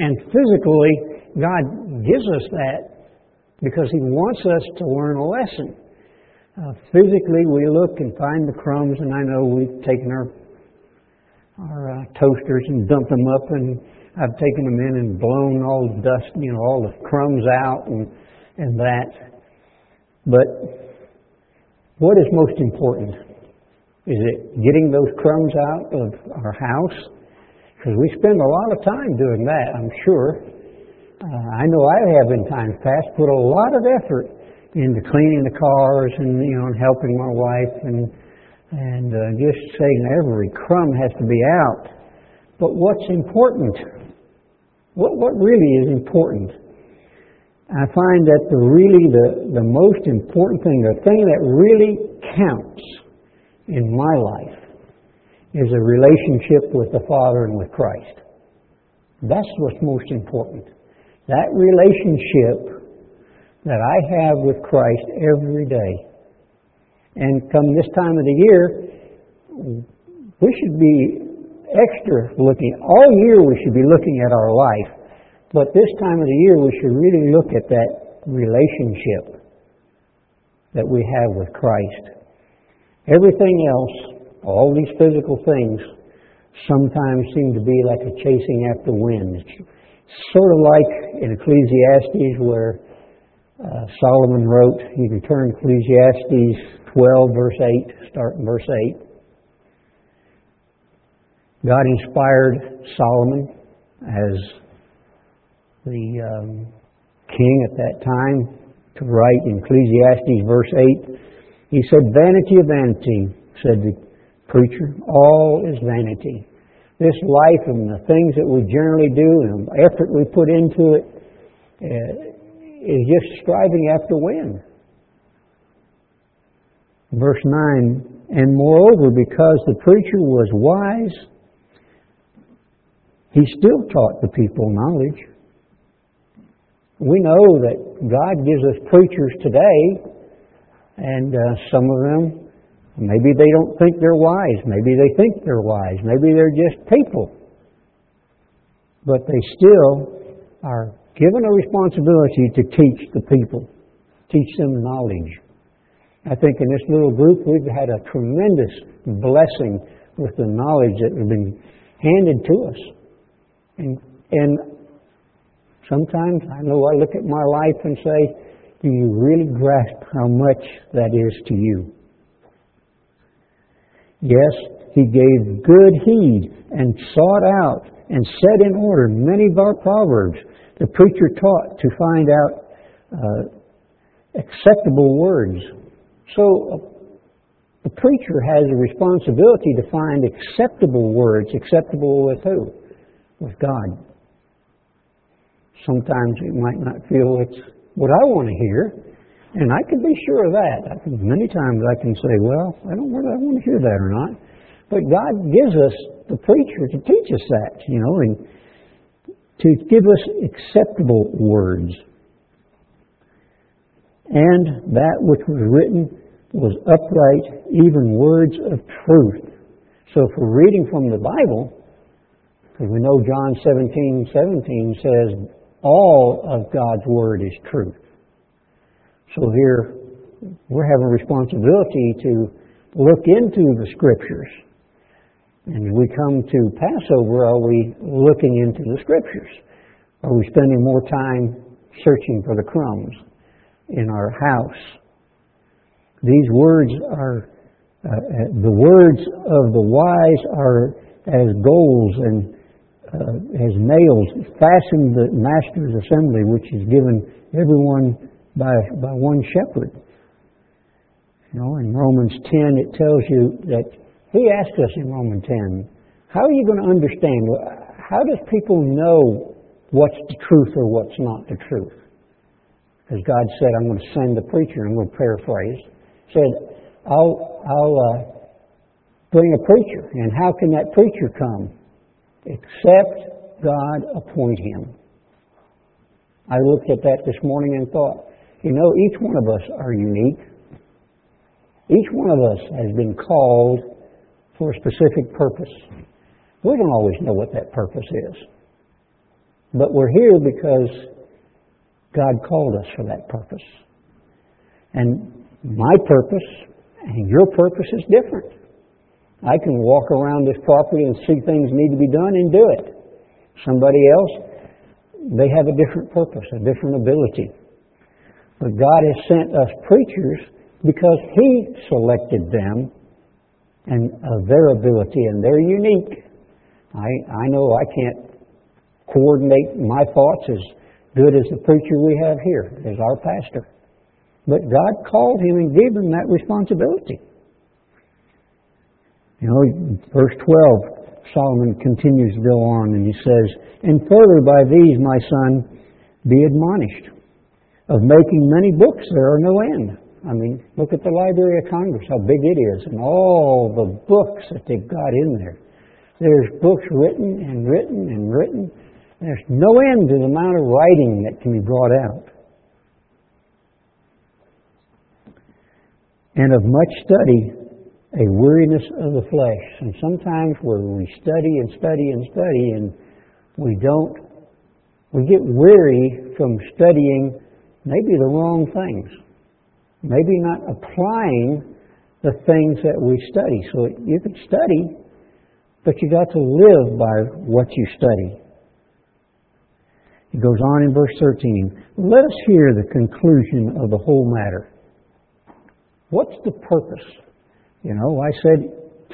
and physically, God gives us that because He wants us to learn a lesson. Uh, physically, we look and find the crumbs, and I know we've taken our our uh, toasters and dumped them up, and I've taken them in and blown all the dust, you know, all the crumbs out and and that. But what is most important? Is it getting those crumbs out of our house? Because we spend a lot of time doing that, I'm sure. Uh, I know I have in times past put a lot of effort into cleaning the cars and you know and helping my wife and and uh, just saying every crumb has to be out. But what's important? What what really is important? I find that the really the, the most important thing, the thing that really counts in my life is a relationship with the Father and with Christ. That's what's most important. That relationship that I have with Christ every day. And come this time of the year, we should be extra looking. All year we should be looking at our life. But this time of the year we should really look at that relationship that we have with Christ. Everything else, all these physical things, sometimes seem to be like a chasing after wind. Sort of like in Ecclesiastes where uh, Solomon wrote, you can turn Ecclesiastes 12, verse 8, start in verse 8. God inspired Solomon as the um, king at that time to write in Ecclesiastes verse 8. He said, Vanity of vanity, said the preacher, all is vanity this life and the things that we generally do and the effort we put into it uh, is just striving after wind. Verse 9, and moreover, because the preacher was wise, he still taught the people knowledge. We know that God gives us preachers today, and uh, some of them Maybe they don't think they're wise. Maybe they think they're wise. Maybe they're just people. But they still are given a responsibility to teach the people, teach them knowledge. I think in this little group we've had a tremendous blessing with the knowledge that has been handed to us. And, and sometimes I know I look at my life and say, do you really grasp how much that is to you? Yes, he gave good heed and sought out and set in order many of our proverbs. The preacher taught to find out uh, acceptable words. So uh, the preacher has a responsibility to find acceptable words. Acceptable with who? With God. Sometimes it might not feel it's what I want to hear, and I can be sure of that. Many times I can say, well, I don't whether I want to hear that or not. But God gives us the preacher to teach us that, you know, and to give us acceptable words. And that which was written was upright, even words of truth. So if we're reading from the Bible, because we know John 17, 17 says, all of God's word is truth. So here, we're having a responsibility to look into the Scriptures. And as we come to Passover, are we looking into the Scriptures? Are we spending more time searching for the crumbs in our house? These words are, uh, uh the words of the wise are as goals and uh, as nails fastened the master's assembly, which is given everyone by, by one shepherd. You know, in Romans 10, it tells you that he asked us in Romans 10, how are you going to understand? How does people know what's the truth or what's not the truth? Because God said, I'm going to send the preacher, I'm going to paraphrase, said, I'll, I'll uh, bring a preacher. And how can that preacher come? Except God appoint him. I looked at that this morning and thought, you know, each one of us are unique. Each one of us has been called for a specific purpose. We don't always know what that purpose is. But we're here because God called us for that purpose. And my purpose and your purpose is different. I can walk around this property and see things need to be done and do it. Somebody else, they have a different purpose, a different ability. But God has sent us preachers because He selected them and of their ability, and they're unique. I, I know I can't coordinate my thoughts as good as the preacher we have here, as our pastor. But God called him and gave him that responsibility. You know, verse 12, Solomon continues to go on and he says, And further by these, my son, be admonished. Of making many books there are no end. I mean, look at the Library of Congress, how big it is, and all the books that they've got in there. There's books written and written and written. There's no end to the amount of writing that can be brought out. And of much study a weariness of the flesh. And sometimes where we study and study and study and we don't, we get weary from studying maybe the wrong things. Maybe not applying the things that we study. So you can study, but you got to live by what you study. He goes on in verse 13. Let us hear the conclusion of the whole matter. What's the purpose you know, I said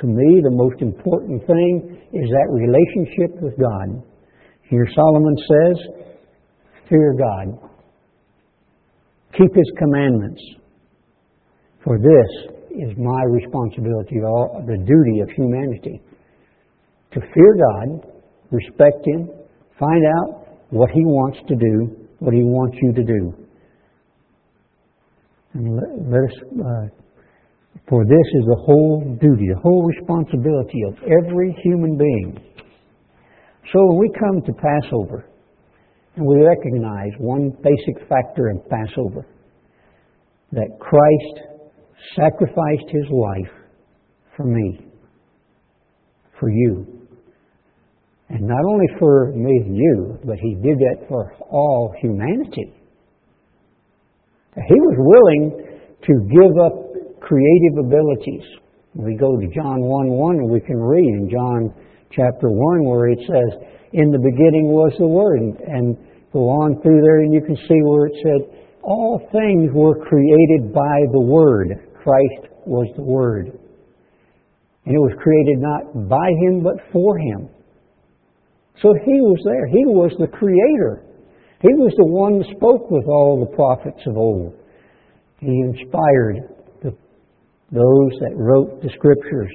to me the most important thing is that relationship with God. Here Solomon says, fear God. Keep His commandments. For this is my responsibility, the duty of humanity. To fear God, respect Him, find out what He wants to do, what He wants you to do. And let, let us uh, for this is the whole duty, the whole responsibility of every human being. So when we come to Passover, and we recognize one basic factor in Passover, that Christ sacrificed his life for me, for you. And not only for me and you, but he did that for all humanity. He was willing to give up creative abilities. We go to John 1 1 and we can read in John chapter 1 where it says, In the beginning was the Word. And go on through there and you can see where it said, All things were created by the Word. Christ was the Word. And it was created not by Him but for Him. So He was there. He was the Creator. He was the one that spoke with all the prophets of old. He inspired those that wrote the scriptures.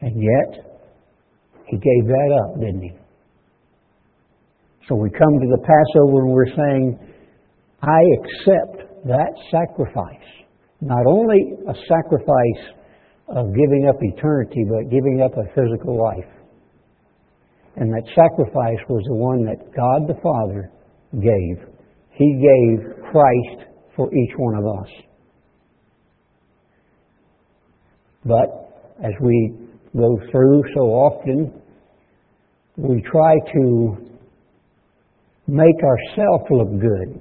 And yet, he gave that up, didn't he? So we come to the Passover and we're saying, I accept that sacrifice. Not only a sacrifice of giving up eternity, but giving up a physical life. And that sacrifice was the one that God the Father gave. He gave Christ for each one of us. But as we go through so often, we try to make ourselves look good.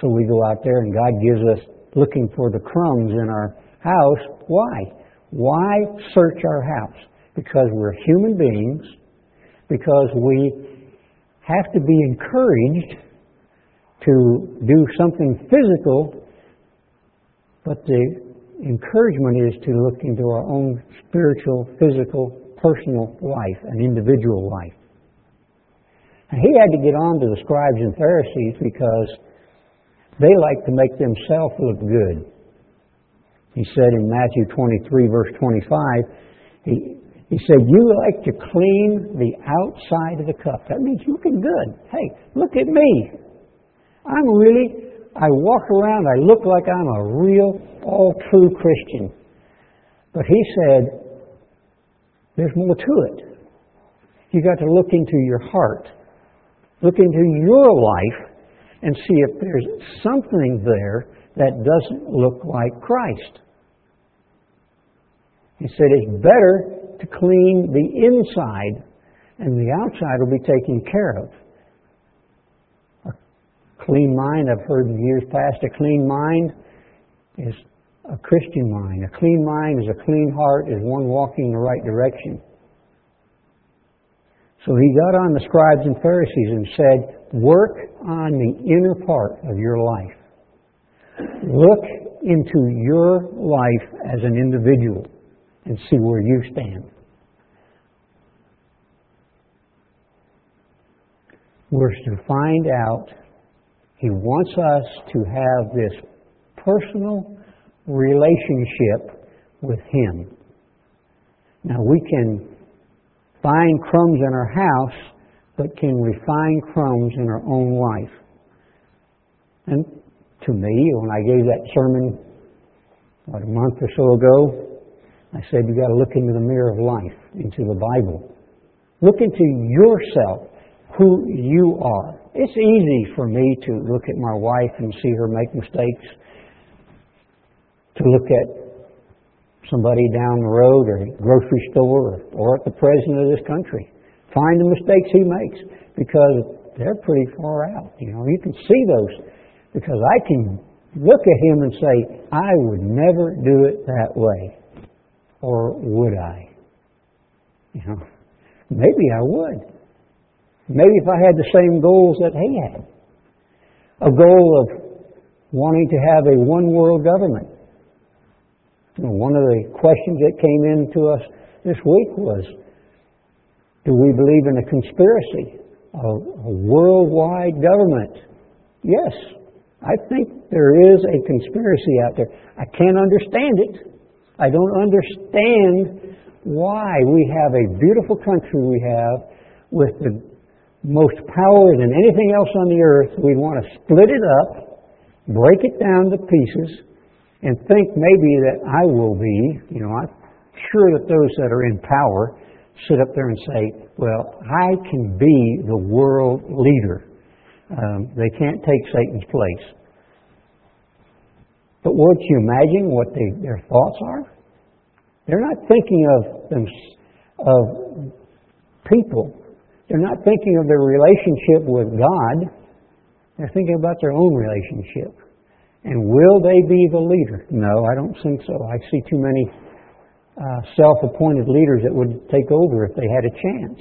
So we go out there and God gives us looking for the crumbs in our house. Why? Why search our house? Because we're human beings, because we have to be encouraged to do something physical, but the encouragement is to look into our own spiritual, physical, personal life, an individual life. And he had to get on to the scribes and Pharisees because they like to make themselves look good. He said in Matthew 23, verse 25, he, he said, You like to clean the outside of the cup. That means looking good. Hey, look at me. I'm really I walk around, I look like I'm a real, all true Christian. But he said, there's more to it. You got to look into your heart, look into your life, and see if there's something there that doesn't look like Christ. He said it's better to clean the inside and the outside will be taken care of. A clean mind, I've heard in years past, a clean mind is a Christian mind. A clean mind is a clean heart, is one walking in the right direction. So he got on the scribes and Pharisees and said, Work on the inner part of your life. Look into your life as an individual and see where you stand. We're to find out, he wants us to have this personal relationship with him. Now we can find crumbs in our house, but can we find crumbs in our own life? And to me, when I gave that sermon about a month or so ago, I said you've got to look into the mirror of life, into the Bible. Look into yourself, who you are. It's easy for me to look at my wife and see her make mistakes, to look at somebody down the road or grocery store or, at the president of this country. Find the mistakes he makes because they're pretty far out. You know, you can see those because I can look at him and say, I would never do it that way. Or would I? You know, maybe I would. Maybe if I had the same goals that he had. A goal of wanting to have a one world government one of the questions that came in to us this week was Do we believe in a conspiracy, a, a worldwide government? Yes, I think there is a conspiracy out there. I can't understand it. I don't understand why we have a beautiful country we have with the most power than anything else on the earth. We want to split it up, break it down to pieces, and think maybe that I will be, you know, I'm sure that those that are in power sit up there and say, well, I can be the world leader. Um, they can't take Satan's place. But would you imagine what they, their thoughts are? They're not thinking of them, of people. They're not thinking of their relationship with God. They're thinking about their own relationship. And will they be the leader? No, I don't think so. I see too many uh, self appointed leaders that would take over if they had a chance.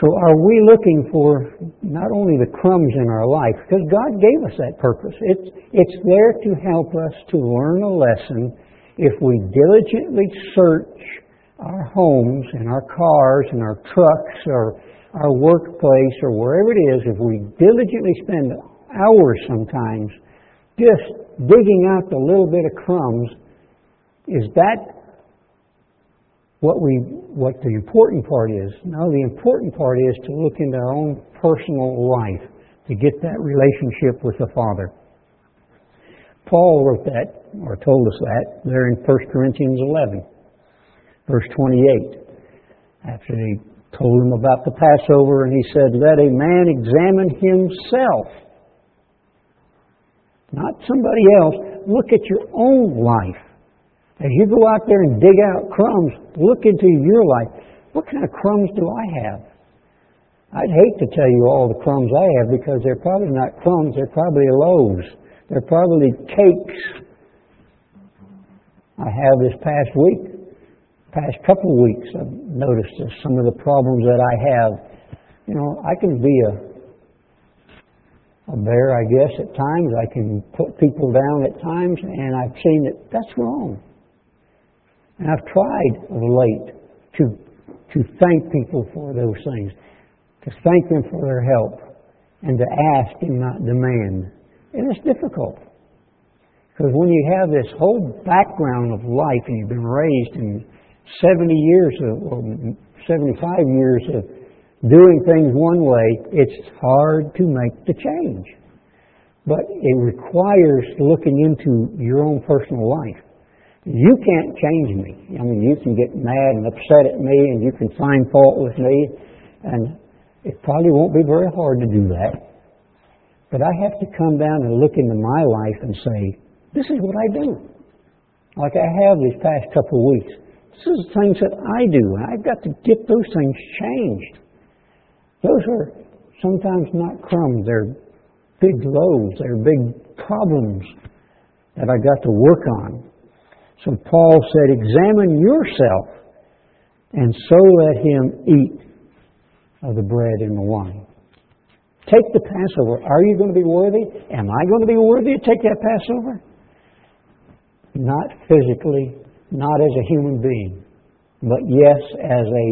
So, are we looking for not only the crumbs in our life, because God gave us that purpose, it's, it's there to help us to learn a lesson if we diligently search our homes and our cars and our trucks or our workplace or wherever it is, if we diligently spend hours sometimes just digging out the little bit of crumbs, is that what we what the important part is? No, the important part is to look into our own personal life to get that relationship with the Father. Paul wrote that, or told us that, there in 1 Corinthians 11, verse 28. After he told him about the Passover, and he said, Let a man examine himself, not somebody else. Look at your own life. As you go out there and dig out crumbs, look into your life. What kind of crumbs do I have? I'd hate to tell you all the crumbs I have because they're probably not crumbs, they're probably loaves. They're probably cakes. I have this past week past couple of weeks, I've noticed some of the problems that I have. You know, I can be a a bear, I guess, at times. I can put people down at times, and I've seen that that's wrong. And I've tried of late to to thank people for those things, to thank them for their help, and to ask and not demand. And it's difficult. Because when you have this whole background of life and you've been raised in 70 years of, or 75 years of doing things one way, it's hard to make the change. But it requires looking into your own personal life. You can't change me. I mean, you can get mad and upset at me and you can find fault with me, and it probably won't be very hard to do that. But I have to come down and look into my life and say, this is what I do. Like I have these past couple of weeks This is the things that I do. I've got to get those things changed. Those are sometimes not crumbs. They're big loaves. They're big problems that I got to work on. So Paul said, examine yourself and so let him eat of the bread and the wine. Take the Passover. Are you going to be worthy? Am I going to be worthy to take that Passover? Not physically, not as a human being, but yes, as a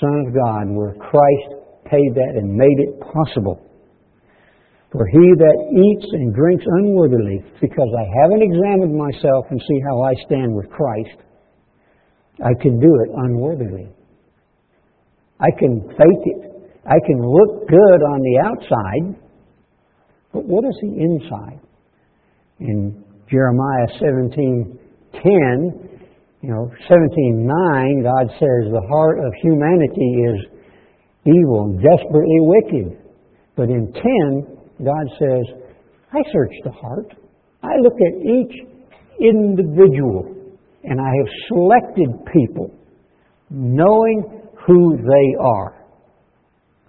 Son of God, where Christ paid that and made it possible. For he that eats and drinks unworthily, because I haven't examined myself and see how I stand with Christ, I can do it unworthily. I can fake it. I can look good on the outside, but what is the inside? In Jeremiah 17:10, you know, 17:9, God says the heart of humanity is evil desperately wicked. But in 10, God says, I search the heart. I look at each individual and I have selected people knowing who they are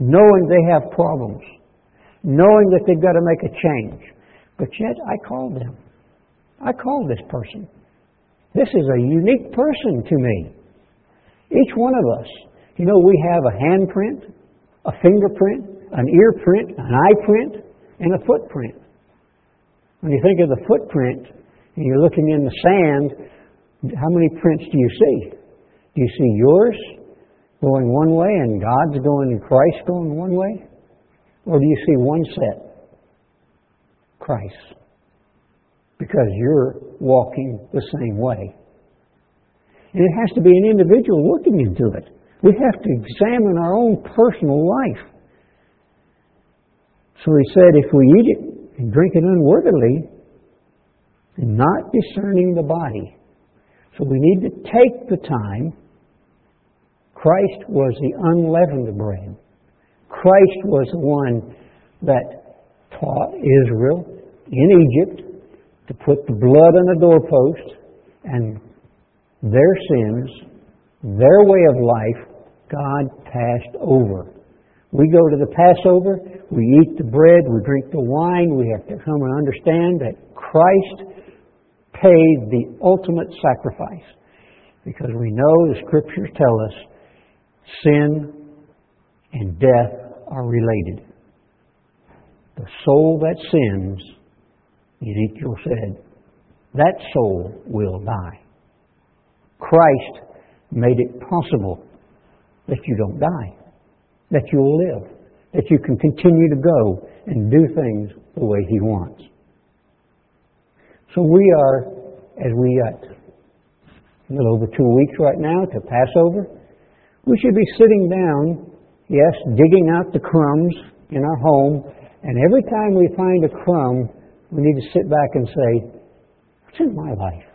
knowing they have problems, knowing that they've got to make a change. But yet, I called them. I called this person. This is a unique person to me. Each one of us. You know, we have a handprint, a fingerprint, an earprint, an eye print, and a footprint. When you think of the footprint and you're looking in the sand, how many prints do you see? Do you see yours? going one way and God's going and Christ going one way? Or do you see one set? Christ. Because you're walking the same way. And it has to be an individual looking into it. We have to examine our own personal life. So he said, if we eat it and drink it unworthily, and not discerning the body. So we need to take the time Christ was the unleavened bread. Christ was the one that taught Israel in Egypt to put the blood on the doorpost and their sins, their way of life, God passed over. We go to the Passover, we eat the bread, we drink the wine, we have to come and understand that Christ paid the ultimate sacrifice. Because we know the scriptures tell us Sin and death are related. The soul that sins, Ezekiel said, that soul will die. Christ made it possible that you don't die, that you'll live, that you can continue to go and do things the way He wants. So we are, as we got a little over two weeks right now to Passover, we should be sitting down, yes, digging out the crumbs in our home, and every time we find a crumb, we need to sit back and say, What's in my life?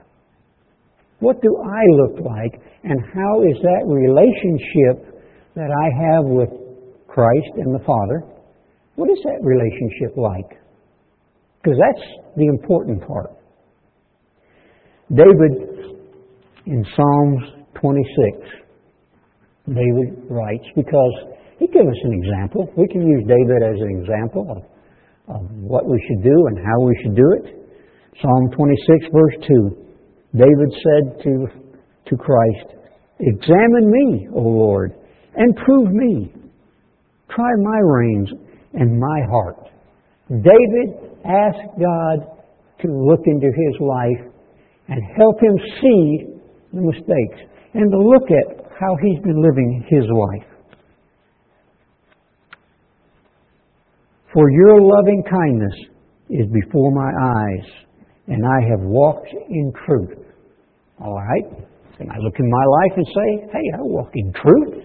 What do I look like? And how is that relationship that I have with Christ and the Father? What is that relationship like? Because that's the important part. David, in Psalms 26, David writes because he gives us an example. We can use David as an example of, of what we should do and how we should do it. Psalm 26, verse 2. David said to, to Christ, Examine me, O Lord, and prove me. Try my reins and my heart. David asked God to look into his life and help him see the mistakes and to look at how he's been living his life. For your loving kindness is before my eyes, and I have walked in truth. All right? Can I look in my life and say, hey, I walk in truth?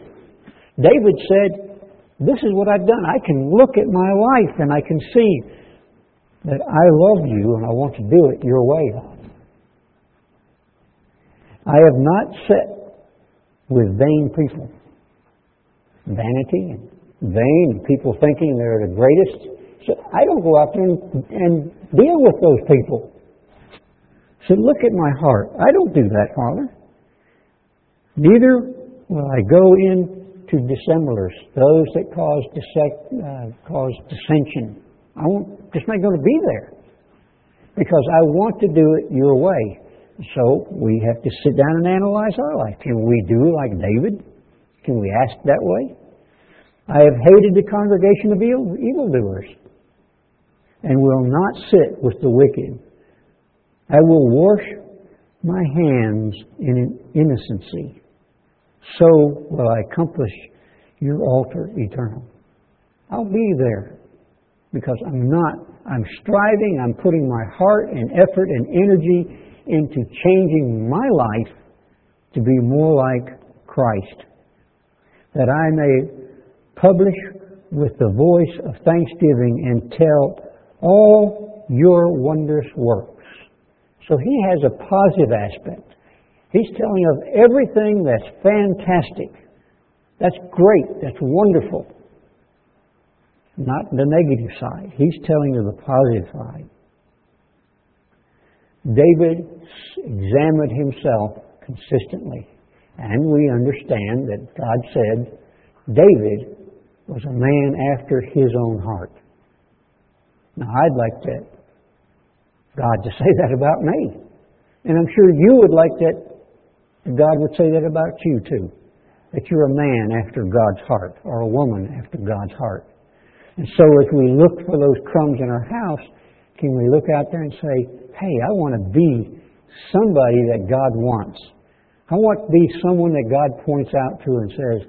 David said, this is what I've done. I can look at my life and I can see that I love you and I want to do it your way. I have not set with vain people. Vanity and vain, people thinking they're the greatest. So I don't go out there and, and deal with those people. So look at my heart. I don't do that, Father. Neither will I go in to dissemblers, those that cause, dissect, uh, cause dissension. I won't, just not going to be there because I want to do it your way. So we have to sit down and analyze our life. Can we do like David? Can we ask that way? I have hated the congregation of evil, evildoers and will not sit with the wicked. I will wash my hands in innocency. So will I accomplish your altar eternal. I'll be there because I'm not, I'm striving, I'm putting my heart and effort and energy into changing my life to be more like Christ. That I may publish with the voice of thanksgiving and tell all your wondrous works. So he has a positive aspect. He's telling of everything that's fantastic. That's great. That's wonderful. Not the negative side. He's telling of the positive side. David examined himself consistently. And we understand that God said David was a man after his own heart. Now, I'd like that God to say that about me. And I'm sure you would like that God would say that about you too. That you're a man after God's heart or a woman after God's heart. And so as we look for those crumbs in our house, can we look out there and say, hey, I want to be somebody that God wants. I want to be someone that God points out to and says,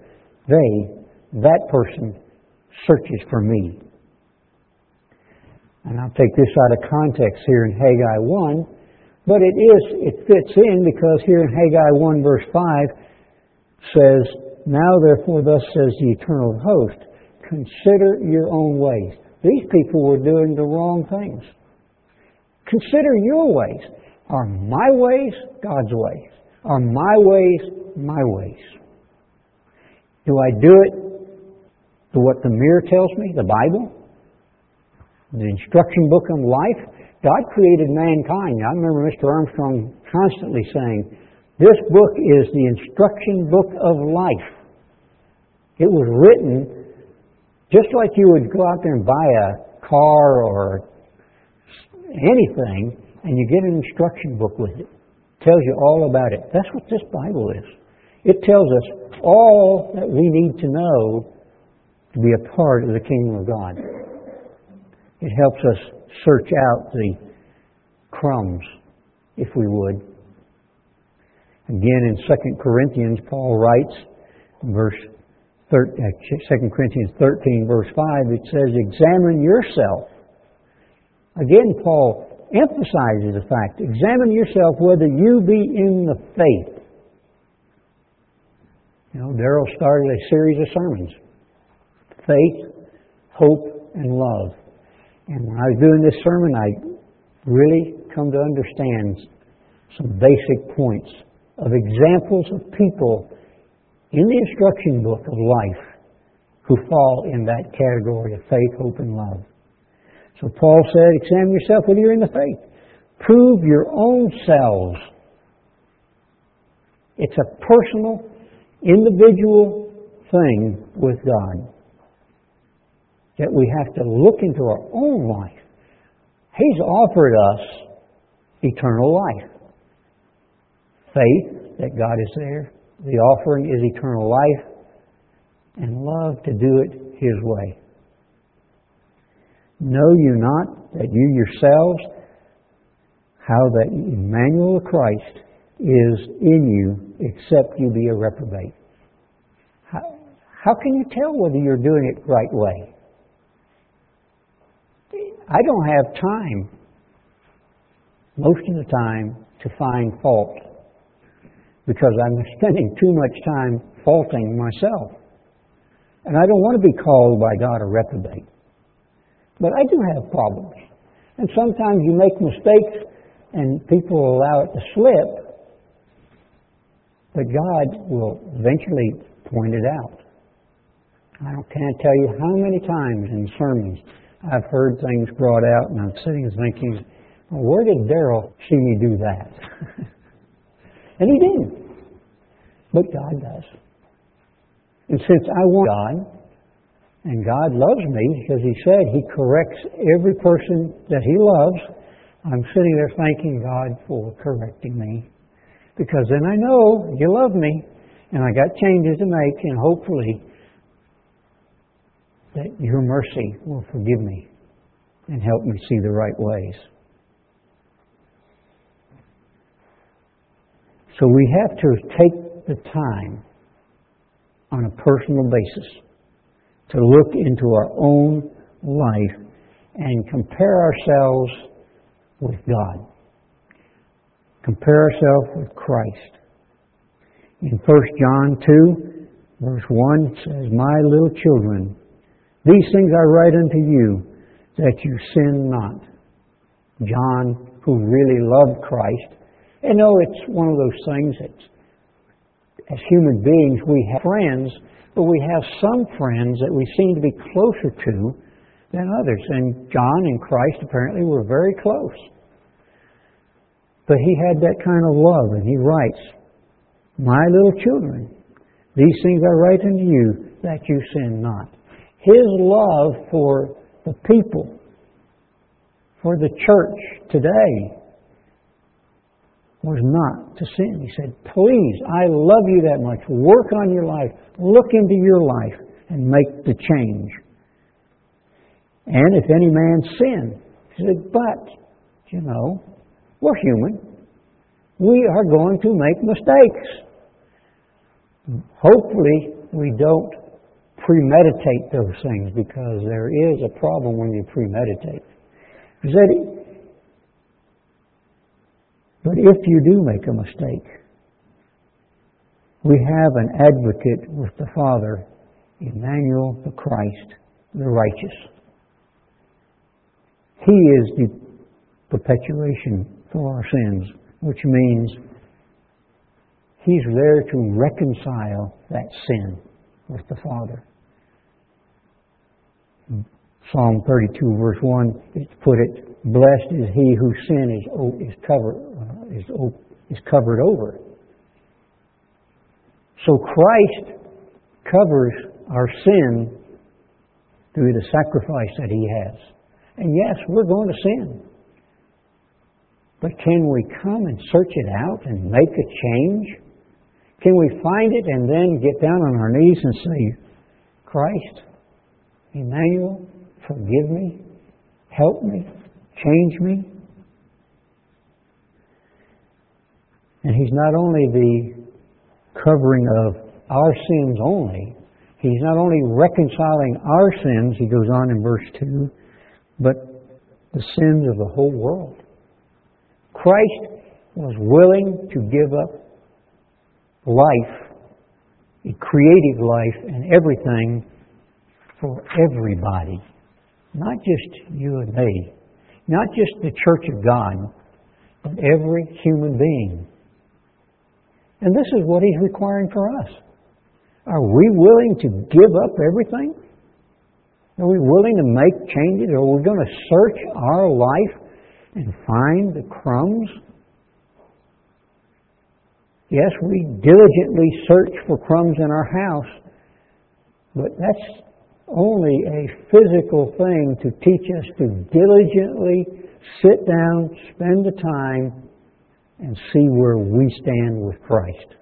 they, that person, searches for me. And I'll take this out of context here in Haggai 1, but it is, it fits in because here in Haggai 1 verse 5 says, Now therefore thus says the eternal host, consider your own ways. These people were doing the wrong things. Consider your ways. Are my ways God's ways? Are my ways my ways? Do I do it to what the mirror tells me, the Bible? the instruction book of life. God created mankind. I remember Mr. Armstrong constantly saying, This book is the instruction book of life. It was written just like you would go out there and buy a car or anything, and you get an instruction book with it. it tells you all about it. That's what this Bible is. It tells us all that we need to know to be a part of the kingdom of God. It helps us search out the crumbs, if we would. Again, in 2 Corinthians, Paul writes, verse 2 uh, Corinthians 13, verse 5, it says, Examine yourself. Again, Paul emphasizes the fact, examine yourself whether you be in the faith. You know, Darryl started a series of sermons faith, hope, and love. And when I was doing this sermon, I really come to understand some basic points of examples of people in the instruction book of life who fall in that category of faith, hope, and love. So Paul said, examine yourself whether you're in the faith. Prove your own selves. It's a personal, individual thing with God that we have to look into our own life. He's offered us eternal life. Faith that God is there. The offering is eternal life. And love to do it His way. Know you not that you yourselves, how that Emmanuel Christ is in you, except you be a reprobate? How, how can you tell whether you're doing it right way? I don't have time, most of the time, to find fault because I'm spending too much time faulting myself. And I don't want to be called by God a reprobate. But I do have problems. And sometimes you make mistakes and people allow it to slip, but God will eventually point it out. I can't tell you how many times in sermons I've heard things brought out, and I'm sitting thinking, where did Darryl see me do that? and he didn't. but God does. And since I want God, and God loves me because He said He corrects every person that He loves, I'm sitting there thanking God for correcting me. Because then I know you love me, and I got changes to make, and hopefully that your mercy will forgive me and help me see the right ways. So we have to take the time on a personal basis to look into our own life and compare ourselves with God. Compare ourselves with Christ. In 1 John 2, verse 1 says, My little children, these things I write unto you, that you sin not. John, who really loved Christ, and know it's one of those things that as human beings we have friends, but we have some friends that we seem to be closer to than others. And John and Christ apparently were very close. But he had that kind of love, and he writes, My little children, these things I write unto you, that you sin not. His love for the people, for the church today, was not to sin. He said, Please, I love you that much. Work on your life. Look into your life and make the change. And if any man sin, he said, But, you know, we're human. We are going to make mistakes. Hopefully, we don't premeditate those things because there is a problem when you premeditate. He said, but if you do make a mistake, we have an advocate with the Father, Emmanuel the Christ, the righteous. He is the perpetuation for our sins, which means He's there to reconcile that sin with the Father. Psalm 32, verse 1, it put it, Blessed is he whose sin is, is, covered, uh, is, is covered over. So Christ covers our sin through the sacrifice that he has. And yes, we're going to sin. But can we come and search it out and make a change? Can we find it and then get down on our knees and say, Christ, Emmanuel, forgive me, help me, change me. And He's not only the covering of our sins only, He's not only reconciling our sins, He goes on in verse 2, but the sins of the whole world. Christ was willing to give up life, a creative life, and everything for everybody. Not just you and me, not just the church of God, but every human being. And this is what He's requiring for us. Are we willing to give up everything? Are we willing to make changes? Are we going to search our life and find the crumbs? Yes, we diligently search for crumbs in our house, but that's only a physical thing to teach us to diligently sit down, spend the time, and see where we stand with Christ.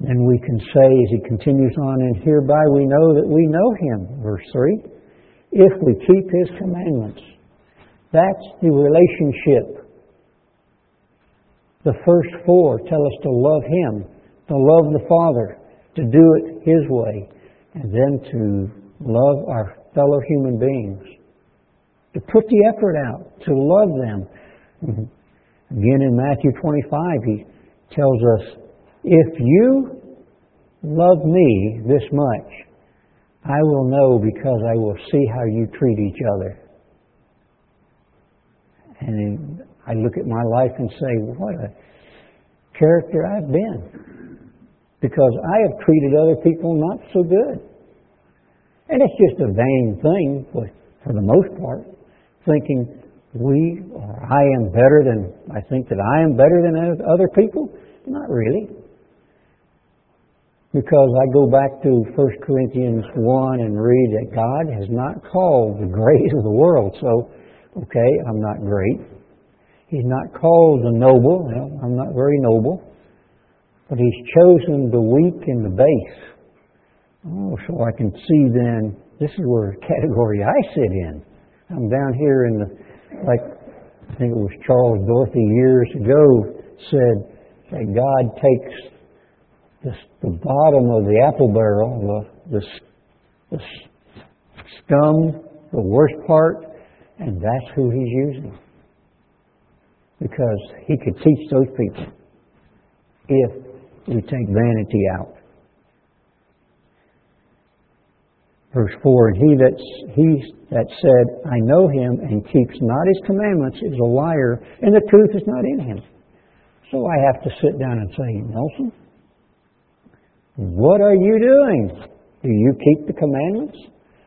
Then we can say, as he continues on, and hereby we know that we know him, verse 3, if we keep his commandments. That's the relationship. The first four tell us to love him, to love the Father, to do it His way, and then to love our fellow human beings, to put the effort out, to love them. Again, in Matthew 25, He tells us, If you love me this much, I will know because I will see how you treat each other. And I look at my life and say, what a character I've been because I have treated other people not so good. And it's just a vain thing, for for the most part, thinking we or I am better than, I think that I am better than other people. Not really. Because I go back to 1 Corinthians 1 and read that God has not called the great of the world. So, okay, I'm not great. He's not called the noble. Well, I'm not very noble. But He's chosen the weak and the base. Oh, so I can see then, this is where category I sit in. I'm down here in the, like, I think it was Charles Dorothy years ago said that God takes the, the bottom of the apple barrel, the, the, the scum, the worst part, and that's who He's using. Because He could teach those people if we take vanity out. Verse 4, and he that, he that said, I know him and keeps not his commandments is a liar, and the truth is not in him. So I have to sit down and say, Nelson, what are you doing? Do you keep the commandments?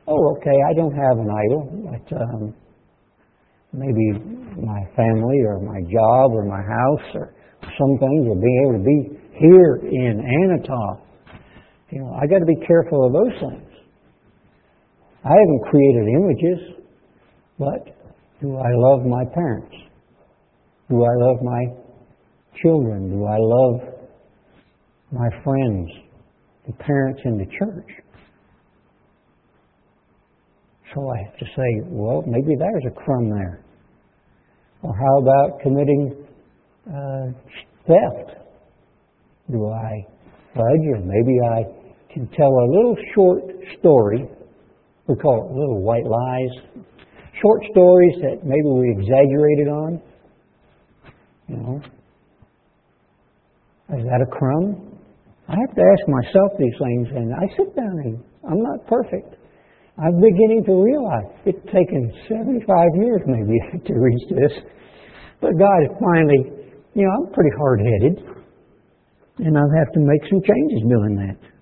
Oh, okay, I don't have an idol, but um, maybe my family or my job or my house or some things or being able to be here in Anatah. You know, I got to be careful of those things. I haven't created images, but do I love my parents? Do I love my children? Do I love my friends, the parents in the church? So I have to say, well, maybe there's a crumb there. Or how about committing uh, theft? Do I fudge? Or maybe I can tell a little short story we call it little white lies. Short stories that maybe we exaggerated on. You know. Is that a crumb? I have to ask myself these things, and I sit down and I'm not perfect. I'm beginning to realize it's taken 75 years maybe to reach this. But God is finally, you know, I'm pretty hard headed, and I'll have to make some changes doing that.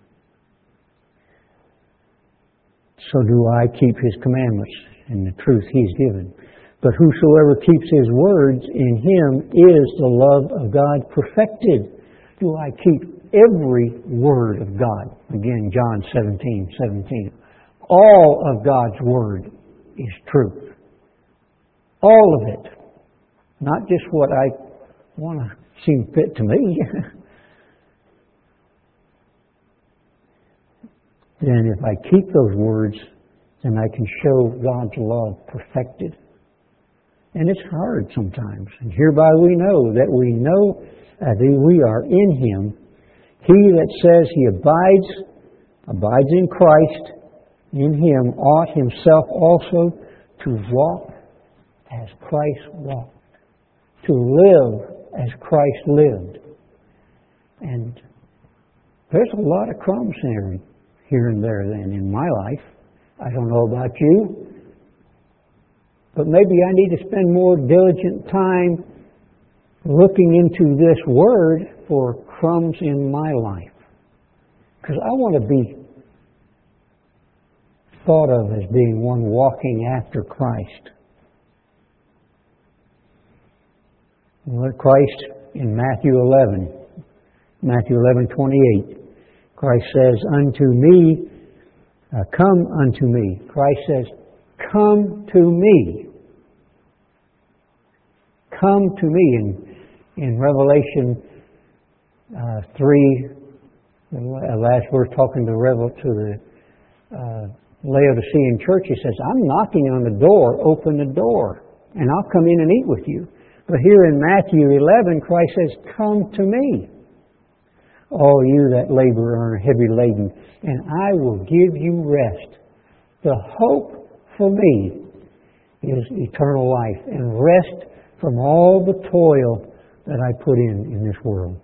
so do I keep his commandments and the truth he's given. But whosoever keeps his words in him is the love of God perfected. Do I keep every word of God? Again, John 17, 17. All of God's word is truth. All of it. Not just what I want to seem fit to me. then if I keep those words, then I can show God's love perfected. And it's hard sometimes. And hereby we know that we know uh, that we are in Him. He that says he abides, abides in Christ, in Him, ought himself also to walk as Christ walked, to live as Christ lived. And there's a lot of crumbs there here and there then in my life. I don't know about you. But maybe I need to spend more diligent time looking into this word for crumbs in my life. Because I want to be thought of as being one walking after Christ. Christ in Matthew 11, Matthew 11, 28. Christ says, Unto me, uh, come unto me. Christ says, Come to me. Come to me. In, in Revelation uh, 3, the last verse talking to, Revel, to the uh, Laodicean church, he says, I'm knocking on the door, open the door, and I'll come in and eat with you. But here in Matthew 11, Christ says, Come to me all you that labor and are heavy laden, and I will give you rest. The hope for me is eternal life and rest from all the toil that I put in in this world.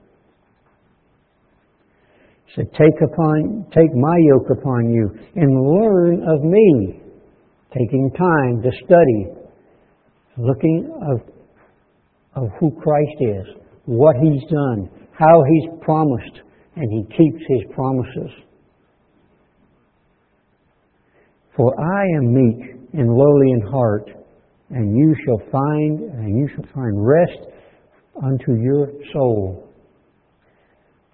So take upon, take my yoke upon you and learn of me, taking time to study, looking of, of who Christ is, what He's done, how He's promised, and He keeps His promises. For I am meek and lowly in heart, and you shall find and you shall find rest unto your soul.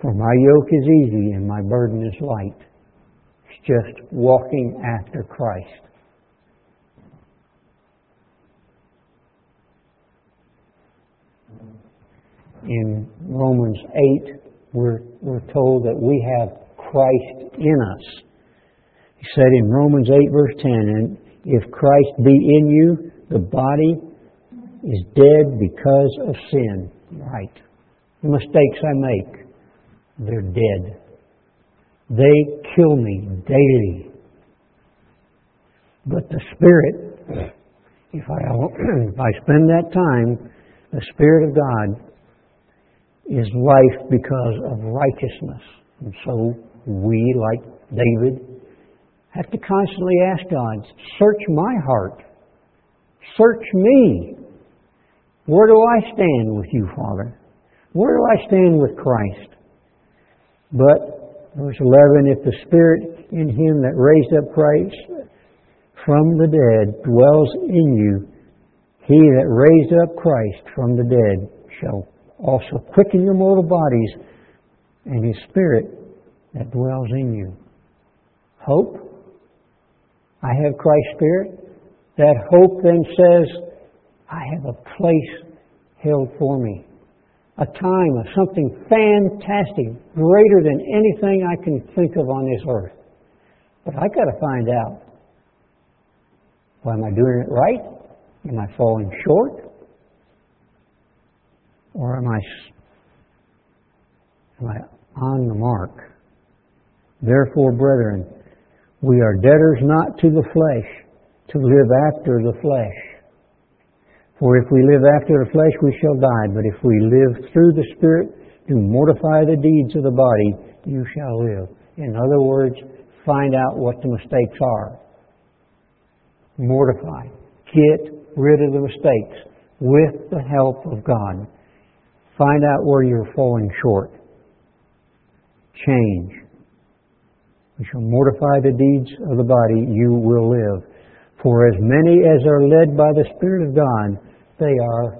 For my yoke is easy and my burden is light. It's just walking after Christ. In Romans 8, we're, we're told that we have Christ in us. He said in Romans 8, verse 10, and if Christ be in you, the body is dead because of sin. Right. The mistakes I make, they're dead. They kill me daily. But the Spirit, if I, if I spend that time, the Spirit of God is life because of righteousness. And so we, like David, have to constantly ask God, search my heart. Search me. Where do I stand with you, Father? Where do I stand with Christ? But, verse 11, if the Spirit in him that raised up Christ from the dead dwells in you, he that raised up Christ from the dead shall also quicken your mortal bodies and his Spirit that dwells in you. Hope. I have Christ's Spirit. That hope then says, I have a place held for me. A time of something fantastic, greater than anything I can think of on this earth. But I got to find out. Well, am I doing it right? Am I falling short? Or am I, am I on the mark? Therefore, brethren, we are debtors not to the flesh, to live after the flesh. For if we live after the flesh, we shall die. But if we live through the Spirit, to mortify the deeds of the body, you shall live. In other words, find out what the mistakes are. Mortify. Get rid of the mistakes with the help of God. Find out where you're falling short. Change. We shall mortify the deeds of the body, you will live. For as many as are led by the Spirit of God, they are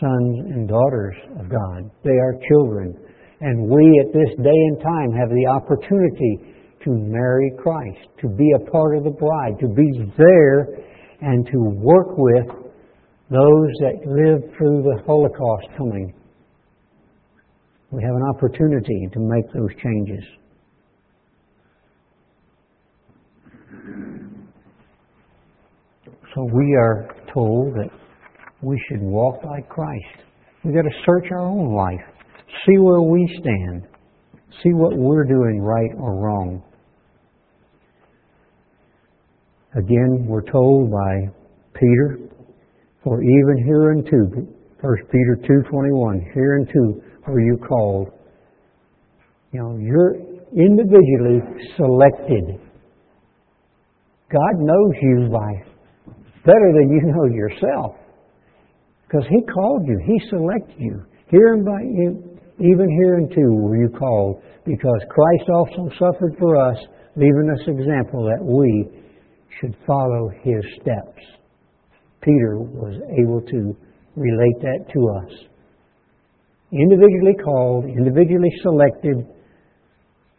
sons and daughters of God. They are children. And we at this day and time have the opportunity to marry Christ, to be a part of the bride, to be there and to work with those that lived through the Holocaust coming. We have an opportunity to make those changes. So we are told that we should walk like Christ. We've got to search our own life, see where we stand, see what we're doing right or wrong. Again, we're told by Peter, for even hereunto, 1 Peter 2.21, hereunto are you called. You know, you're individually selected. God knows you by better than you know yourself. Because He called you, He selected you. Here and by you, even hereunto were you called, because Christ also suffered for us, leaving us example that we should follow His steps. Peter was able to relate that to us. Individually called, individually selected.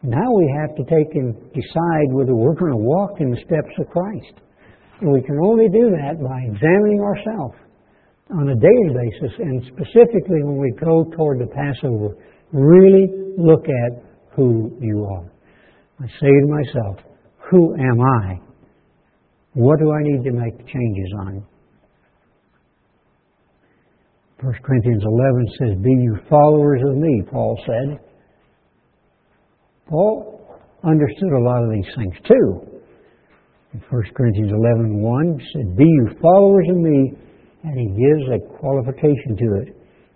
Now we have to take and decide whether we're going to walk in the steps of Christ. And we can only do that by examining ourselves on a daily basis, and specifically when we go toward the Passover, really look at who you are. I say to myself, who am I? What do I need to make changes on? 1 Corinthians 11 says, Be you followers of me, Paul said. Paul understood a lot of these things too. In 1 Corinthians 11 1 said, Be you followers of me, and he gives a qualification to it,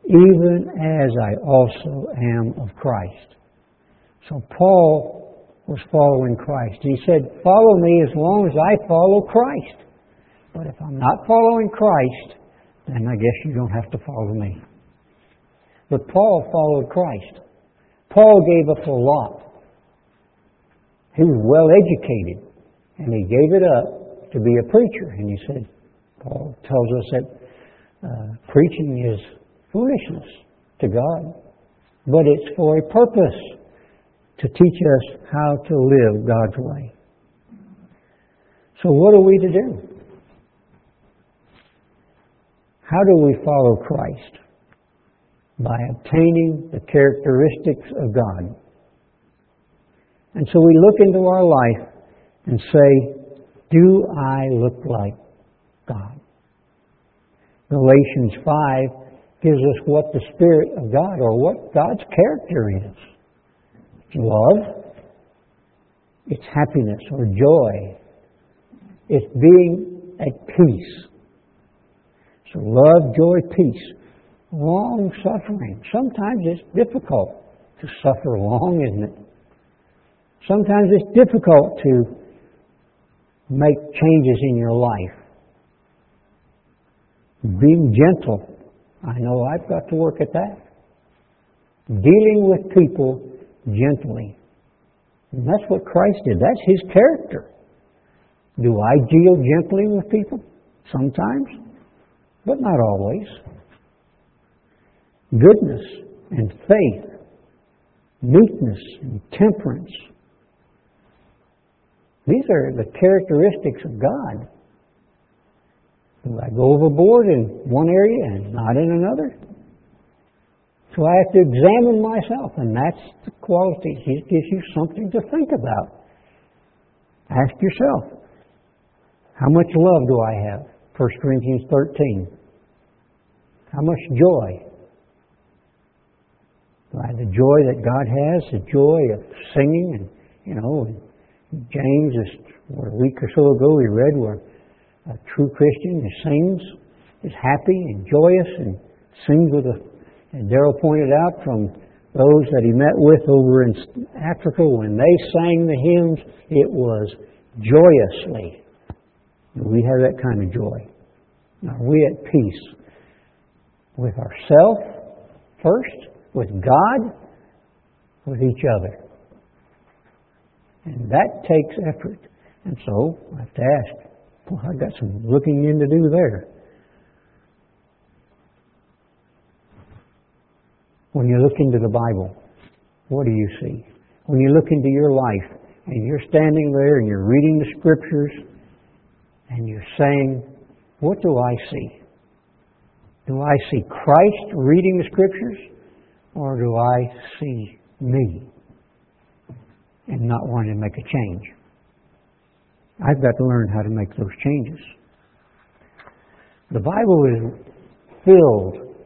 even as I also am of Christ. So Paul was following Christ. He said, Follow me as long as I follow Christ. But if I'm not following Christ, then I guess you don't have to follow me. But Paul followed Christ. Paul gave up a lot. He was well educated. And he gave it up to be a preacher. And he said, Paul tells us that uh, preaching is foolishness to God. but it's for a purpose to teach us how to live God's way. So, what are we to do? How do we follow Christ? By obtaining the characteristics of God. And so we look into our life and say, Do I look like God? Galatians 5 gives us what the Spirit of God or what God's character is. It's love, it's happiness or joy, it's being at peace. So love, joy, peace, long suffering. Sometimes it's difficult to suffer long, isn't it? Sometimes it's difficult to make changes in your life. Being gentle. I know I've got to work at that. Dealing with people gently. And that's what Christ did. That's His character. Do I deal gently with people? Sometimes, but not always. Goodness and faith, meekness and temperance. These are the characteristics of God. Do I go overboard in one area and not in another? So I have to examine myself, and that's the quality. He gives you something to think about. Ask yourself, how much love do I have? 1 Corinthians 13. How much joy? The joy that God has, the joy of singing, and you know, James, just a week or so ago, we read where a true Christian who sings, is happy and joyous, and sings with a. And Darryl pointed out from those that he met with over in Africa when they sang the hymns, it was joyously. We have that kind of joy. Are we at peace with ourselves first, with God, with each other? And that takes effort. And so I have to ask, well, I've got some looking in to do there. When you look into the Bible, what do you see? When you look into your life and you're standing there and you're reading the scriptures and you're saying, What do I see? Do I see Christ reading the scriptures or do I see me and not wanting to make a change? I've got to learn how to make those changes. The Bible is filled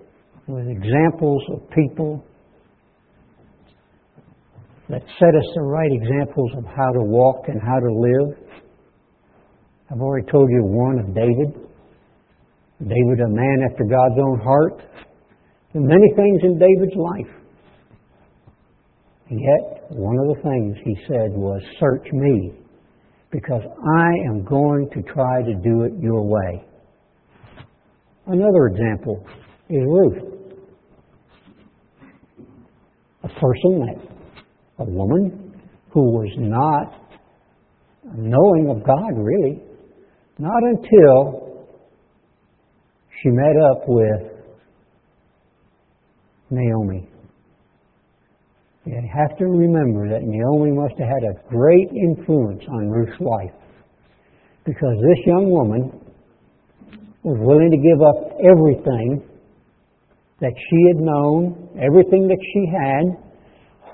with examples of people that set us the right examples of how to walk and how to live. I've already told you one of David. David, a man after God's own heart. Many things in David's life. Yet, one of the things he said was, Search me, because I am going to try to do it your way. Another example is Ruth. A person a woman who was not knowing of God really, not until she met up with Naomi. You have to remember that Naomi must have had a great influence on Ruth's life because this young woman was willing to give up everything that she had known, everything that she had,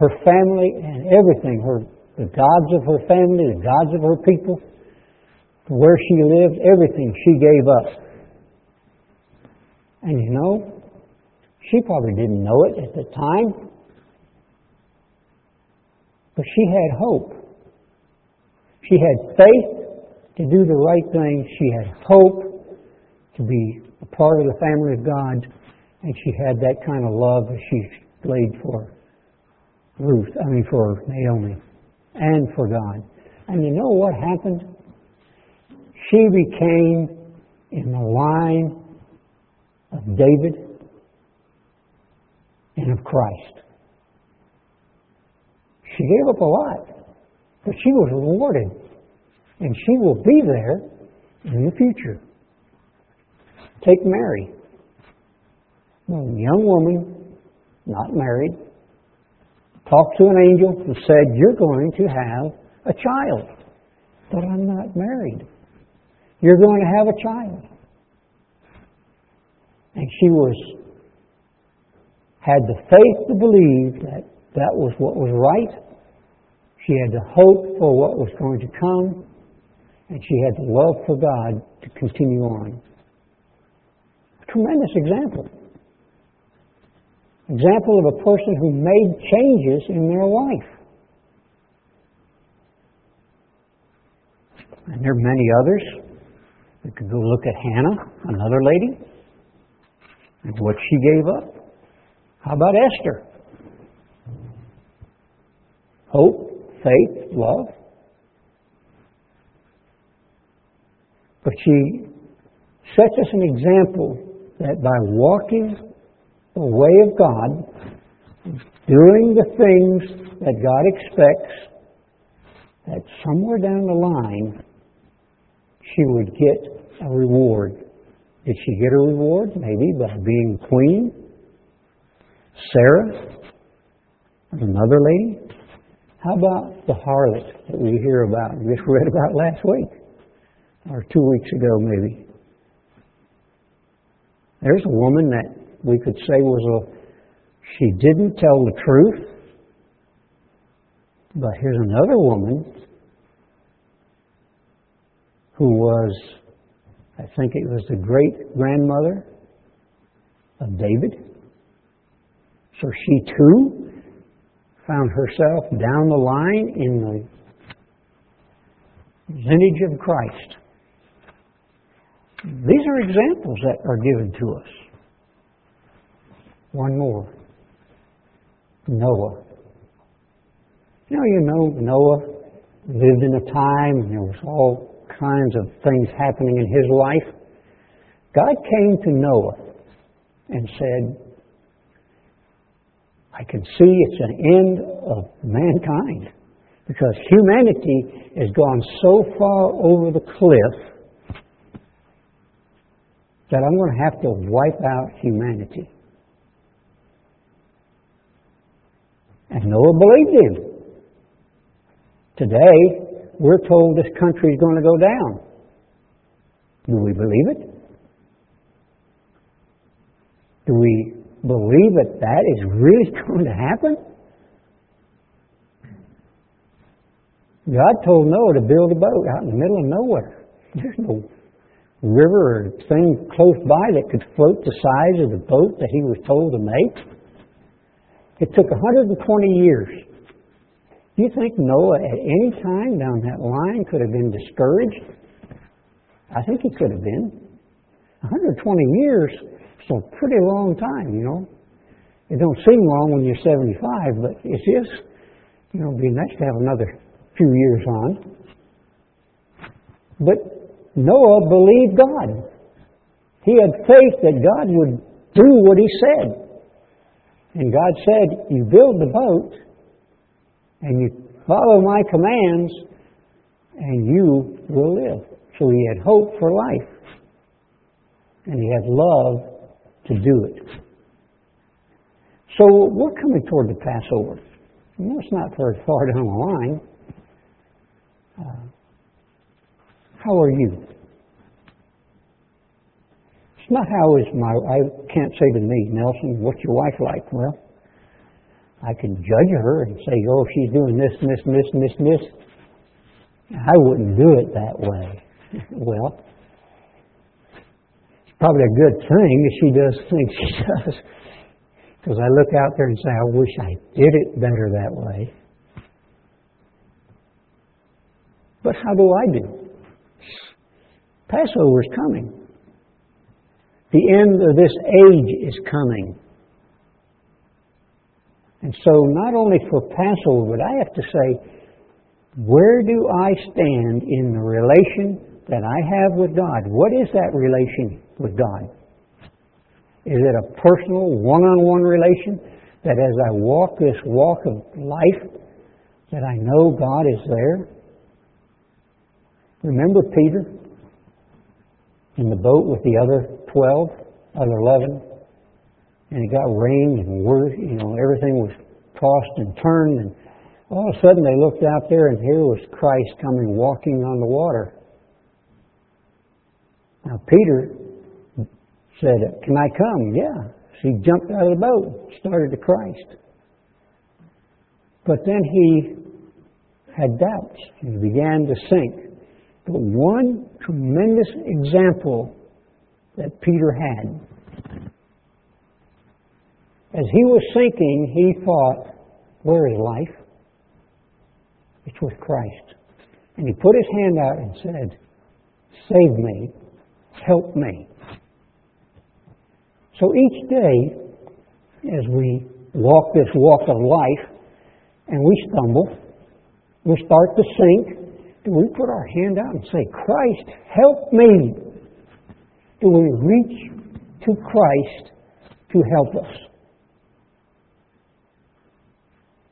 her family and everything, her the gods of her family, the gods of her people, where she lived, everything she gave up. And you know, she probably didn't know it at the time, but she had hope. She had faith to do the right thing. She had hope to be a part of the family of God. And she had that kind of love that she laid for Ruth, I mean for Naomi, and for God. And you know what happened? She became in the line of David and of Christ. She gave up a lot, but she was rewarded. And she will be there in the future. Take Mary. A young woman, not married, talked to an angel and said, You're going to have a child. But I'm not married. You're going to have a child. And she was had the faith to believe that that was what was right. She had the hope for what was going to come. And she had the love for God to continue on. A tremendous example. Example of a person who made changes in their life. And there are many others. We could go look at Hannah, another lady, and what she gave up. How about Esther? Hope, faith, love. But she sets us an example that by walking the way of God, doing the things that God expects, that somewhere down the line she would get a reward. Did she get a reward? Maybe by being queen. Sarah, another lady. How about the harlot that we hear about, we just read about last week, or two weeks ago maybe? There's a woman that we could say was a, she didn't tell the truth, but here's another woman who was, I think it was the great grandmother of David. So she too found herself down the line in the lineage of Christ. These are examples that are given to us. One more Noah. Know, you know, Noah lived in a time when there was all kinds of things happening in his life. God came to Noah and said, I can see it's an end of mankind because humanity has gone so far over the cliff that I'm going to have to wipe out humanity. And Noah believed him. Today, we're told this country is going to go down. Do we believe it? Do we believe that that is really going to happen? God told Noah to build a boat out in the middle of nowhere. There's no river or thing close by that could float the size of the boat that he was told to make. It took 120 years. Do you think Noah at any time down that line could have been discouraged? I think he could have been. 120 years it's a pretty long time, you know. It don't seem long when you're 75, but it is, you know, it'd be nice to have another few years on. But Noah believed God. He had faith that God would do what he said. And God said, You build the boat and you follow my commands and you will live. So he had hope for life. And he had love to do it. So we're coming toward the Passover. You know, it's not very far down the line. Uh, how are you? It's not how is my. I can't say to me, Nelson, what's your wife like? Well, I can judge her and say, oh, she's doing this, and this, and this, and this, and this. I wouldn't do it that way. well, it's probably a good thing if she does things she does. Because I look out there and say, I wish I did it better that way. But how do I do? Passover is coming. The end of this age is coming. And so, not only for Passover, but I have to say, where do I stand in the relation that I have with God? What is that relation? with God? Is it a personal, one on one relation that as I walk this walk of life, that I know God is there? Remember Peter in the boat with the other 12, other 11? And it got rained and you know, everything was tossed and turned, and all of a sudden they looked out there, and here was Christ coming walking on the water. Now, Peter said, Can I come? Yeah. So he jumped out of the boat, started to Christ. But then he had doubts. He began to sink. But one tremendous example that Peter had. As he was sinking, he thought, Where is life? It's with Christ. And he put his hand out and said, Save me, help me. So each day, as we walk this walk of life, and we stumble, we start to sink, do we put our hand out and say, Christ, help me? Do we reach to Christ to help us?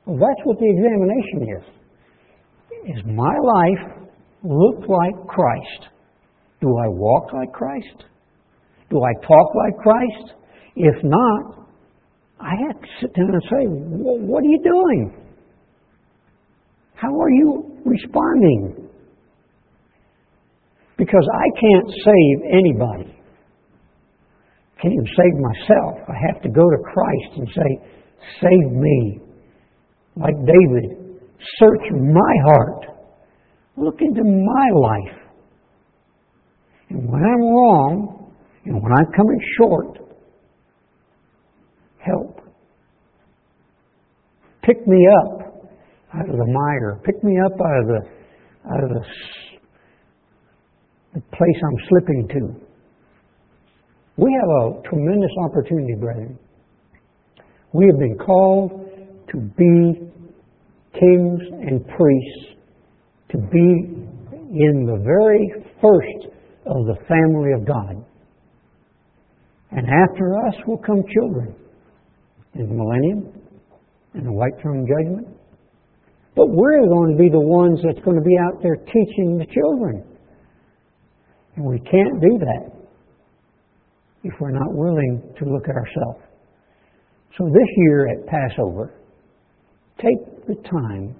Well, that's what the examination is. Is my life look like Christ? Do I walk like Christ? Do I talk like Christ? If not, I have to sit down and say, What are you doing? How are you responding? Because I can't save anybody. I can't even save myself. I have to go to Christ and say, Save me. Like David, search my heart. Look into my life. And when I'm wrong, and when I'm coming short, help. Pick me up out of the mire. Pick me up out of the out of the, the place I'm slipping to. We have a tremendous opportunity, brethren. We have been called to be kings and priests, to be in the very first of the family of God. And after us will come children in the millennium, in the white throne judgment, but we're going to be the ones that's going to be out there teaching the children. And we can't do that if we're not willing to look at ourselves. So this year at Passover, take the time,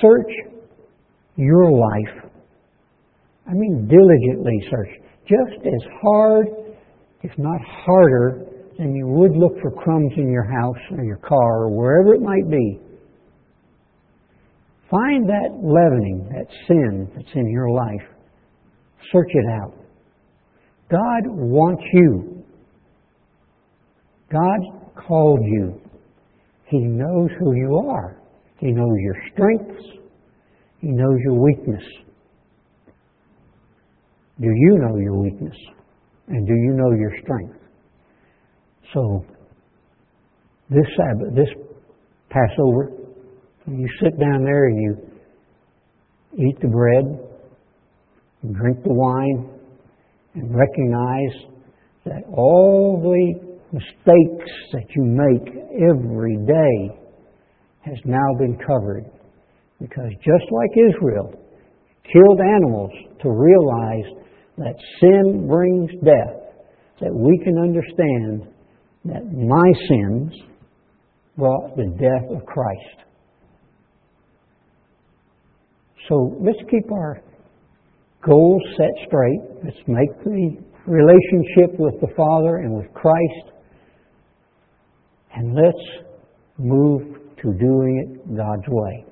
search your life. I mean, diligently search. Just as hard, if not harder, than you would look for crumbs in your house or your car or wherever it might be. Find that leavening, that sin that's in your life. Search it out. God wants you. God called you. He knows who you are. He knows your strengths. He knows your weakness. Do you know your weakness? And do you know your strength? So, this Sabbath, this Passover, you sit down there and you eat the bread, drink the wine, and recognize that all the mistakes that you make every day has now been covered. Because just like Israel killed animals to realize that sin brings death, that we can understand that my sins brought the death of Christ. So let's keep our goals set straight. Let's make the relationship with the Father and with Christ. And let's move to doing it God's way.